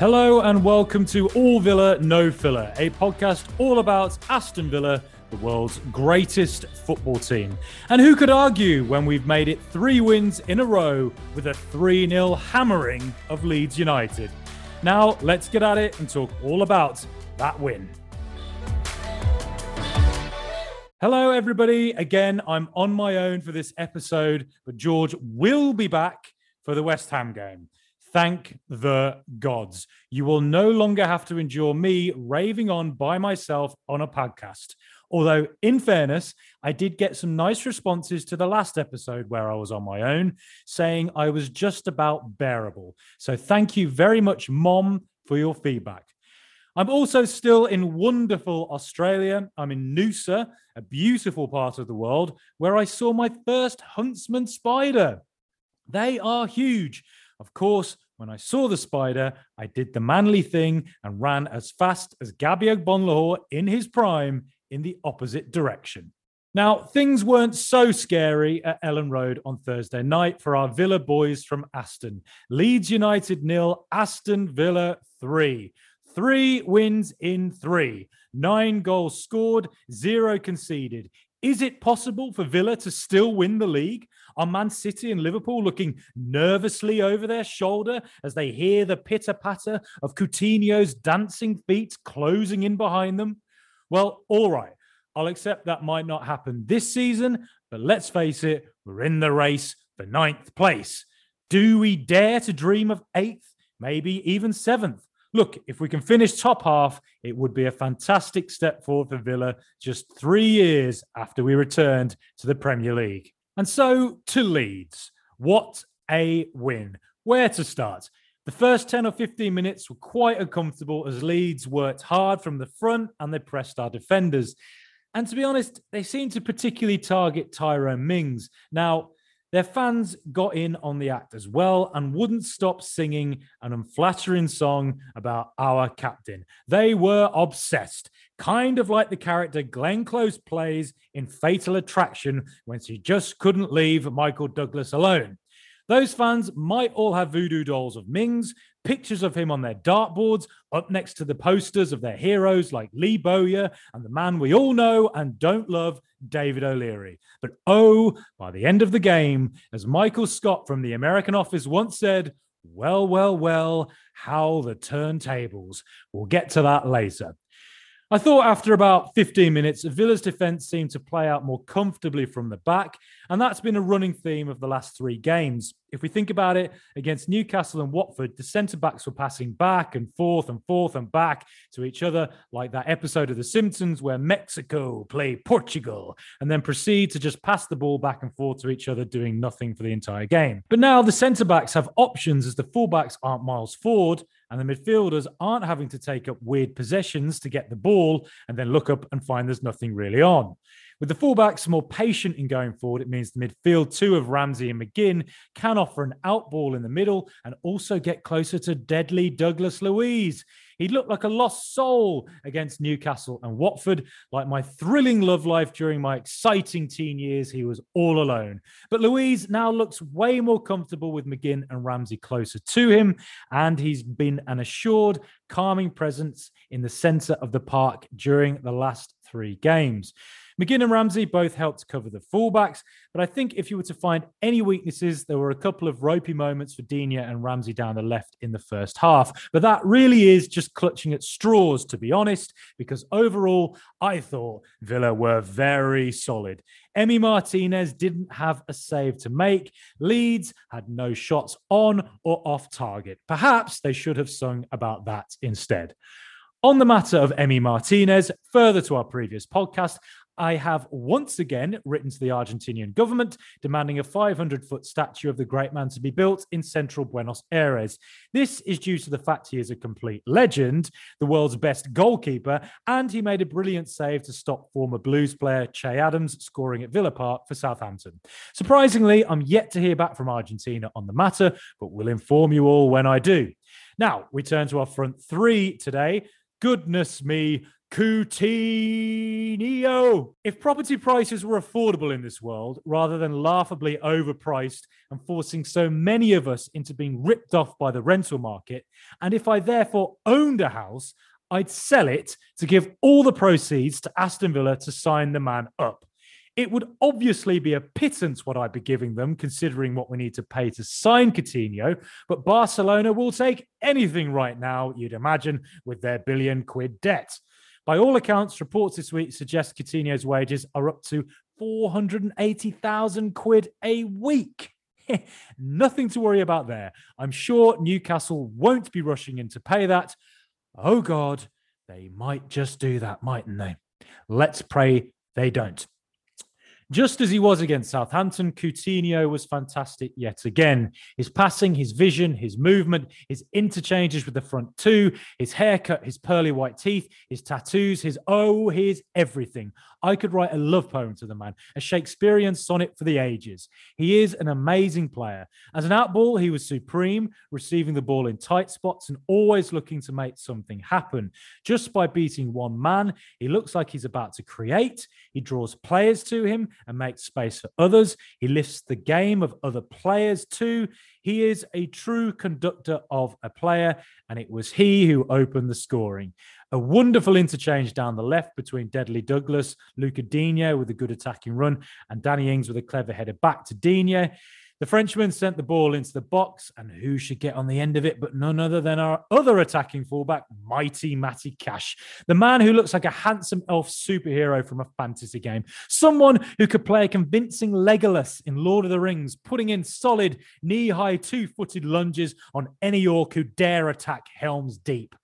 Hello and welcome to All Villa No Filler, a podcast all about Aston Villa, the world's greatest football team. And who could argue when we've made it three wins in a row with a 3 0 hammering of Leeds United? Now, let's get at it and talk all about that win. Hello, everybody. Again, I'm on my own for this episode, but George will be back for the West Ham game. Thank the gods. You will no longer have to endure me raving on by myself on a podcast. Although, in fairness, I did get some nice responses to the last episode where I was on my own, saying I was just about bearable. So, thank you very much, Mom, for your feedback. I'm also still in wonderful Australia. I'm in Noosa, a beautiful part of the world, where I saw my first huntsman spider. They are huge. Of course, when I saw the spider, I did the manly thing and ran as fast as Gabby Agbonlahor in his prime in the opposite direction. Now, things weren't so scary at Elland Road on Thursday night for our Villa boys from Aston. Leeds United nil, Aston Villa three. Three wins in three. Nine goals scored, zero conceded. Is it possible for Villa to still win the league? Are Man City and Liverpool looking nervously over their shoulder as they hear the pitter patter of Coutinho's dancing feet closing in behind them? Well, all right. I'll accept that might not happen this season, but let's face it, we're in the race for ninth place. Do we dare to dream of eighth, maybe even seventh? Look, if we can finish top half, it would be a fantastic step forward for Villa just three years after we returned to the Premier League. And so to Leeds. What a win. Where to start? The first 10 or 15 minutes were quite uncomfortable as Leeds worked hard from the front and they pressed our defenders. And to be honest, they seemed to particularly target Tyrone Mings. Now, their fans got in on the act as well and wouldn't stop singing an unflattering song about our captain. They were obsessed, kind of like the character Glenn Close plays in Fatal Attraction when she just couldn't leave Michael Douglas alone. Those fans might all have voodoo dolls of Mings, pictures of him on their dartboards, up next to the posters of their heroes like Lee Bowyer and the man we all know and don't love, David O'Leary. But oh, by the end of the game, as Michael Scott from the American Office once said, well, well, well, how the turntables. We'll get to that later. I thought after about 15 minutes, Villa's defence seemed to play out more comfortably from the back, and that's been a running theme of the last three games. If we think about it, against Newcastle and Watford, the centre backs were passing back and forth and forth and back to each other, like that episode of The Simpsons where Mexico play Portugal and then proceed to just pass the ball back and forth to each other, doing nothing for the entire game. But now the centre backs have options as the fullbacks aren't Miles Ford and the midfielders aren't having to take up weird possessions to get the ball and then look up and find there's nothing really on. With the fullbacks more patient in going forward, it means the midfield two of Ramsey and McGinn can offer an out ball in the middle and also get closer to deadly Douglas Luiz. He looked like a lost soul against Newcastle and Watford. Like my thrilling love life during my exciting teen years, he was all alone. But Luiz now looks way more comfortable with McGinn and Ramsey closer to him, and he's been an assured, calming presence in the centre of the park during the last three games. McGinn and Ramsey both helped cover the fullbacks, but I think if you were to find any weaknesses, there were a couple of ropey moments for Digne and Ramsey down the left in the first half. But that really is just clutching at straws, to be honest, because overall, I thought Villa were very solid. Emi Martinez didn't have a save to make. Leeds had no shots on or off target. Perhaps they should have sung about that instead. On the matter of Emi Martinez, further to our previous podcast, I have once again written to the Argentinian government demanding a 500 foot statue of the great man to be built in central Buenos Aires. This is due to the fact he is a complete legend, the world's best goalkeeper, and he made a brilliant save to stop former Blues player Che Adams scoring at Villa Park for Southampton. Surprisingly, I'm yet to hear back from Argentina on the matter, but will inform you all when I do. Now, we turn to our front three today. Goodness me, Coutinho. If property prices were affordable in this world, rather than laughably overpriced and forcing so many of us into being ripped off by the rental market, and if I therefore owned a house, I'd sell it to give all the proceeds to Aston Villa to sign the man up. It would obviously be a pittance what I'd be giving them, considering what we need to pay to sign Coutinho. But Barcelona will take anything right now, you'd imagine, with their billion quid debt. By all accounts, reports this week suggest Coutinho's wages are up to 480,000 quid a week. Nothing to worry about there. I'm sure Newcastle won't be rushing in to pay that. Oh God, they might just do that, mightn't they? Let's pray they don't. Just as he was against Southampton, Coutinho was fantastic yet again. His passing, his vision, his movement, his interchanges with the front two, his haircut, his pearly white teeth, his tattoos, his oh, his everything. I could write a love poem to the man, a Shakespearean sonnet for the ages. He is an amazing player. As an outball, he was supreme, receiving the ball in tight spots and always looking to make something happen. Just by beating one man, he looks like he's about to create. He draws players to him and makes space for others. He lifts the game of other players too. He is a true conductor of a player, and it was he who opened the scoring. A wonderful interchange down the left between Deadly Douglas, Luca Digne with a good attacking run, and Danny Ings with a clever header back to Digne. The Frenchman sent the ball into the box, and who should get on the end of it but none other than our other attacking fullback, mighty Matty Cash, the man who looks like a handsome elf superhero from a fantasy game, someone who could play a convincing Legolas in Lord of the Rings, putting in solid knee high two footed lunges on any orc who dare attack Helm's Deep.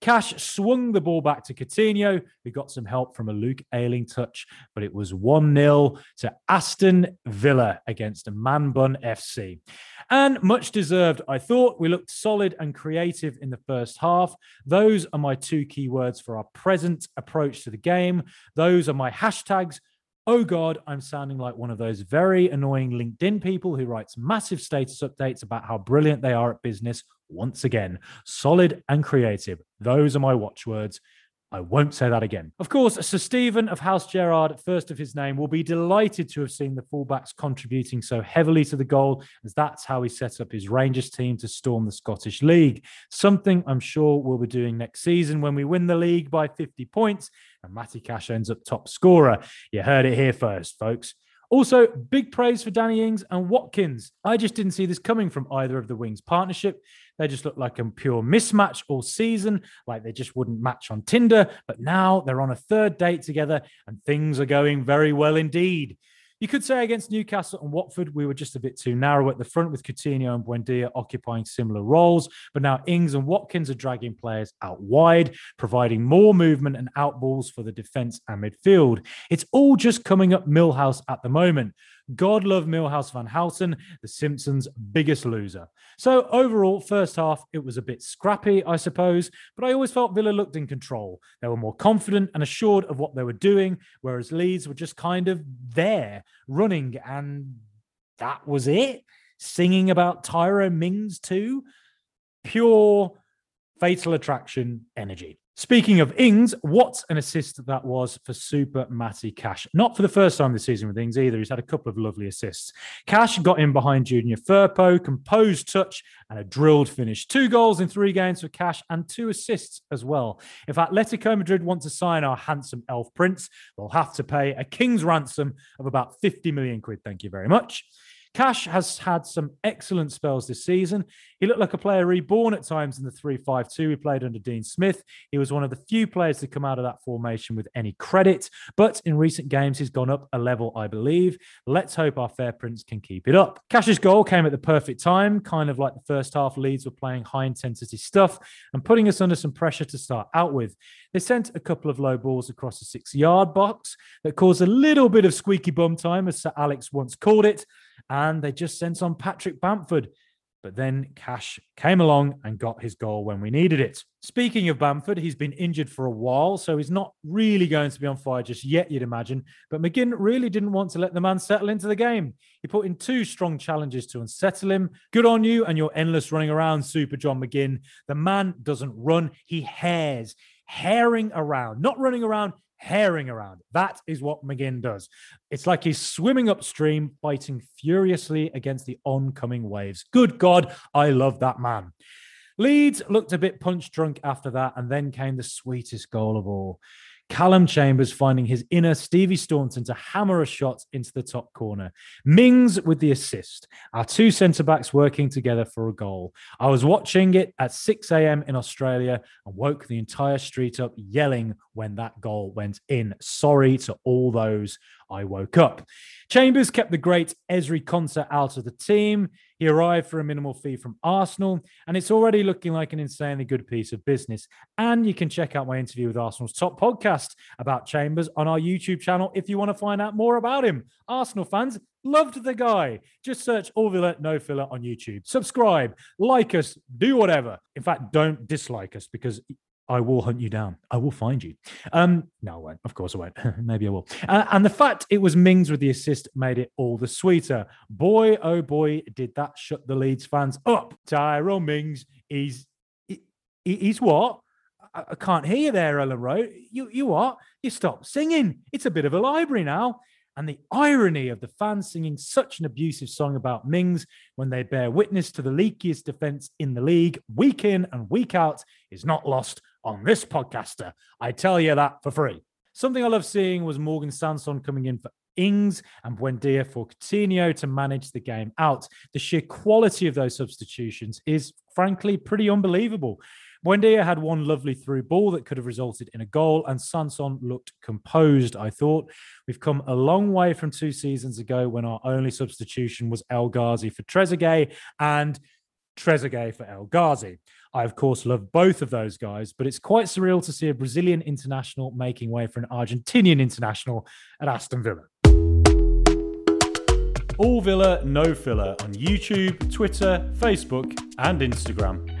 Cash swung the ball back to Coutinho, who got some help from a Luke Ayling touch, but it was 1 0 to Aston Villa against a man bun FC. And much deserved, I thought. We looked solid and creative in the first half. Those are my two key words for our present approach to the game. Those are my hashtags oh God, I'm sounding like one of those very annoying LinkedIn people who writes massive status updates about how brilliant they are at business. Once again, solid and creative. Those are my watchwords. I won't say that again. Of course, Sir Steven of House Gerrard, first of his name, will be delighted to have seen the fullbacks contributing so heavily to the goal, as that's how he set up his Rangers team to storm the Scottish League. Something I'm sure we'll be doing next season when we win the league by 50 points and Matty Cash ends up top scorer. You heard it here first, folks. Also, big praise for Danny Ings and Watkins. I just didn't see this coming from either of the wings partnership. They just looked like a pure mismatch all season, like they just wouldn't match on Tinder. But now they're on a third date together and things are going very well indeed. You could say against Newcastle and Watford, we were just a bit too narrow at the front with Coutinho and Buendia occupying similar roles. But now Ings and Watkins are dragging players out wide, providing more movement and outballs for the defence and midfield. It's all just coming up Milhouse at the moment. God love Milhouse Van Houten, the Simpsons' biggest loser. So overall, first half, it was a bit scrappy, I suppose, but I always felt Villa looked in control. They were more confident and assured of what they were doing, whereas Leeds were just kind of there, running, and that was it. Singing about Tyrone Mings too. Pure fatal attraction energy. Speaking of Ings, what an assist that was for Super Matty Cash. Not for the first time this season with Ings either. He's had a couple of lovely assists. Cash got in behind Junior Firpo, composed touch, and a drilled finish. Two goals in three games for Cash and two assists as well. If Atletico Madrid want to sign our handsome elf prince, they'll have to pay a king's ransom of about 50 million quid. Thank you very much. Cash has had some excellent spells this season. He looked like a player reborn at times in the 3 5 2 we played under Dean Smith. He was one of the few players to come out of that formation with any credit, but in recent games, he's gone up a level, I believe. Let's hope our fair prince can keep it up. Cash's goal came at the perfect time, kind of like the first half Leeds were playing high intensity stuff and putting us under some pressure to start out with. They sent a couple of low balls across the six yard box that caused a little bit of squeaky bum time, as Sir Alex once called it and they just sent on Patrick Bamford. But then Cash came along and got his goal when we needed it. Speaking of Bamford, he's been injured for a while, so he's not really going to be on fire just yet, you'd imagine. But McGinn really didn't want to let the man settle into the game. He put in two strong challenges to unsettle him. Good on you and your endless running around, Super John McGinn. The man doesn't run, he hares herring around, not running around, herring around. That is what McGinn does. It's like he's swimming upstream, fighting furiously against the oncoming waves. Good God, I love that man. Leeds looked a bit punch drunk after that, and then came the sweetest goal of all. Callum Chambers finding his inner Stevie Staunton to hammer a shot into the top corner. Mings with the assist. Our two centre backs working together for a goal. I was watching it at 6 a.m. in Australia and woke the entire street up yelling when that goal went in. Sorry to all those I woke up. Chambers kept the great Ezri Konsa out of the team. He arrived for a minimal fee from Arsenal, and it's already looking like an insanely good piece of business. And you can check out my interview with Arsenal's top podcast about Chambers on our YouTube channel if you want to find out more about him. Arsenal fans, loved the guy. Just search All Villa No Filler on YouTube. Subscribe, like us, do whatever. In fact, don't dislike us because I will hunt you down. I will find you. Um, no, I won't. Of course, I won't. Maybe I will. Uh, and the fact it was Mings with the assist made it all the sweeter. Boy, oh boy, did that shut the Leeds fans up. Tyrone Mings, he, he's what? I, can't hear you there, Elland Road. You you what? You stop singing. It's a bit of a library now. And the irony of the fans singing such an abusive song about Mings when they bear witness to the leakiest defense in the league week in and week out is not lost on this podcaster. I tell you that for free. Something I love seeing was Morgan Sanson coming in for Ings and Buendia for Coutinho to manage the game out. The sheer quality of those substitutions is frankly pretty unbelievable. Buendia had one lovely through ball that could have resulted in a goal, and Sanson looked composed, I thought. We've come a long way from two seasons ago when our only substitution was El Ghazi for Trezeguet and Trezeguet for El Ghazi. I, of course, love both of those guys, but it's quite surreal to see a Brazilian international making way for an Argentinian international at Aston Villa. All Villa, no filler on YouTube, Twitter, Facebook, and Instagram.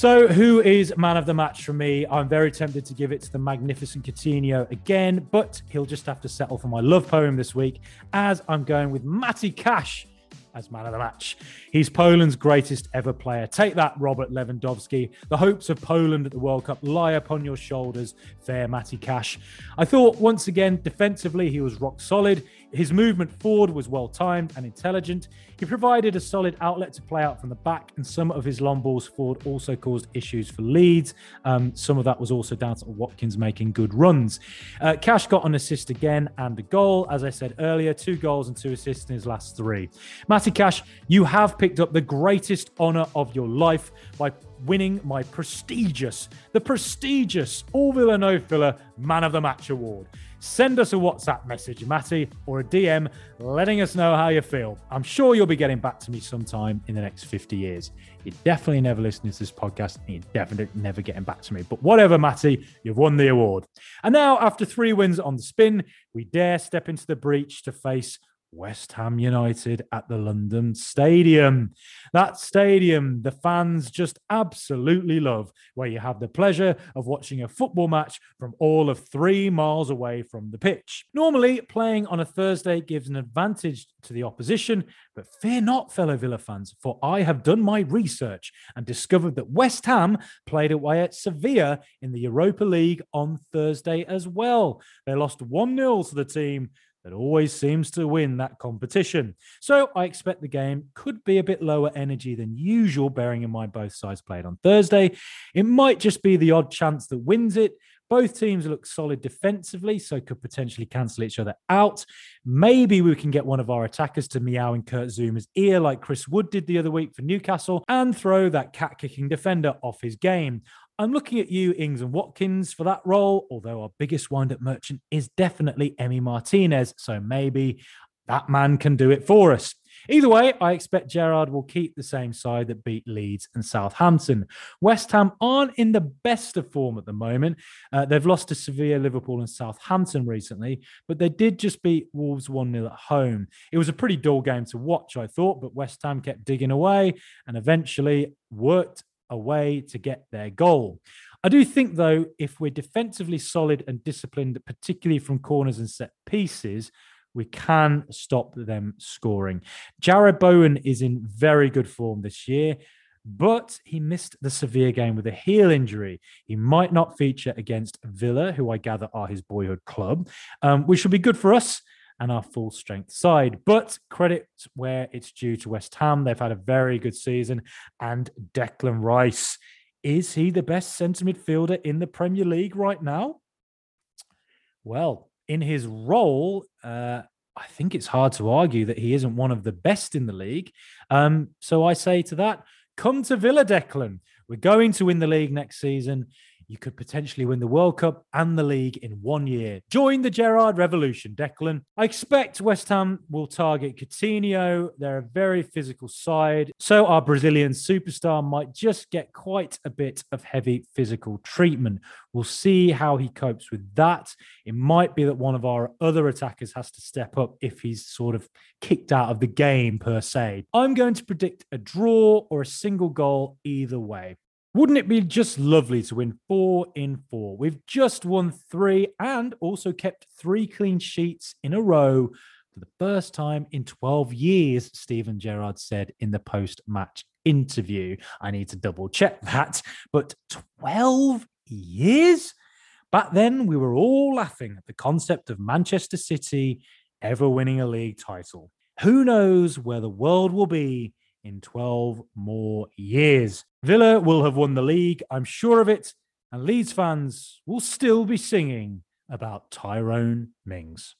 So, who is man of the match for me? I'm very tempted to give it to the magnificent Coutinho again, but he'll just have to settle for my love poem this week, as I'm going with Matty Cash as man of the match. He's Poland's greatest ever player. Take that, Robert Lewandowski. The hopes of Poland at the World Cup lie upon your shoulders, fair Matty Cash. I thought once again, defensively, he was rock solid. His movement forward was well timed and intelligent. He provided a solid outlet to play out from the back, and some of his long balls forward also caused issues for Leeds. Um, some of that was also down to Watkins making good runs. Uh, Cash got an assist again and a goal. As I said earlier, two goals and two assists in his last three. Matty Cash, you have picked up the greatest honour of your life by winning my prestigious, the prestigious All Villa No Filler Man of the Match award send us a WhatsApp message, Matty, or a DM letting us know how you feel. I'm sure you'll be getting back to me sometime in the next 50 years. You're definitely never listening to this podcast and you're definitely never getting back to me. But whatever, Matty, you've won the award. And now, after three wins on the spin, we dare step into the breach to face West Ham United at the London Stadium. That stadium, the fans just absolutely love, where you have the pleasure of watching a football match from all of three miles away from the pitch. Normally, playing on a Thursday gives an advantage to the opposition, but fear not, fellow Villa fans, for I have done my research and discovered that West Ham played away at Sevilla in the Europa League on Thursday as well. They lost 1 0 to the team that always seems to win that competition. So I expect the game could be a bit lower energy than usual, bearing in mind both sides played on Thursday. It might just be the odd chance that wins it. Both teams look solid defensively, so could potentially cancel each other out. Maybe we can get one of our attackers to meow in Kurt Zouma's ear like Chris Wood did the other week for Newcastle and throw that cat kicking defender off his game. I'm looking at you, Ings and Watkins, for that role, although our biggest wind up merchant is definitely Emi Martinez. So maybe that man can do it for us. Either way, I expect Gerrard will keep the same side that beat Leeds and Southampton. West Ham aren't in the best of form at the moment. Uh, they've lost to Sevilla, Liverpool, and Southampton recently, but they did just beat Wolves 1 0 at home. It was a pretty dull game to watch, I thought, but West Ham kept digging away and eventually worked a way to get their goal. I do think, though, if we're defensively solid and disciplined, particularly from corners and set pieces, we can stop them scoring. Jarrod Bowen is in very good form this year, but he missed the Sevilla game with a heel injury. He might not feature against Villa, who I gather are his boyhood club, um, which will be good for us and our full strength side. But credit where it's due to West Ham. They've had a very good season. And Declan Rice, is he the best centre midfielder in the Premier League right now? Well, in his role, uh, I think it's hard to argue that he isn't one of the best in the league. Um, so I say to that, come to Villa, Declan. We're going to win the league next season you could potentially win the World Cup and the league in one year. Join the Gerrard revolution, Declan. I expect West Ham will target Coutinho. They're a very physical side. So our Brazilian superstar might just get quite a bit of heavy physical treatment. We'll see how he copes with that. It might be that one of our other attackers has to step up if he's sort of kicked out of the game, per se. I'm going to predict a draw or a single goal either way. Wouldn't it be just lovely to win four in four? We've just won three and also kept three clean sheets in a row for the first time in 12 years, Steven Gerrard said in the post match interview. I need to double check that, but 12 years? Back then, we were all laughing at the concept of Manchester City ever winning a league title. Who knows where the world will be in 12 more years. Villa will have won the league, I'm sure of it, and Leeds fans will still be singing about Tyrone Mings.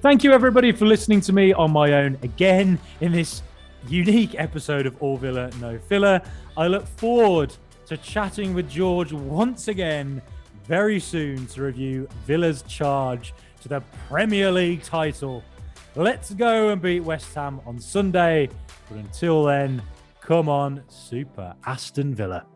Thank you, everybody, for listening to me on my own again in this unique episode of All Villa No Filler. I look forward to chatting with George once again very soon to review Villa's charge to the Premier League title Let's go and beat West Ham on Sunday. But until then, come on, Super Aston Villa.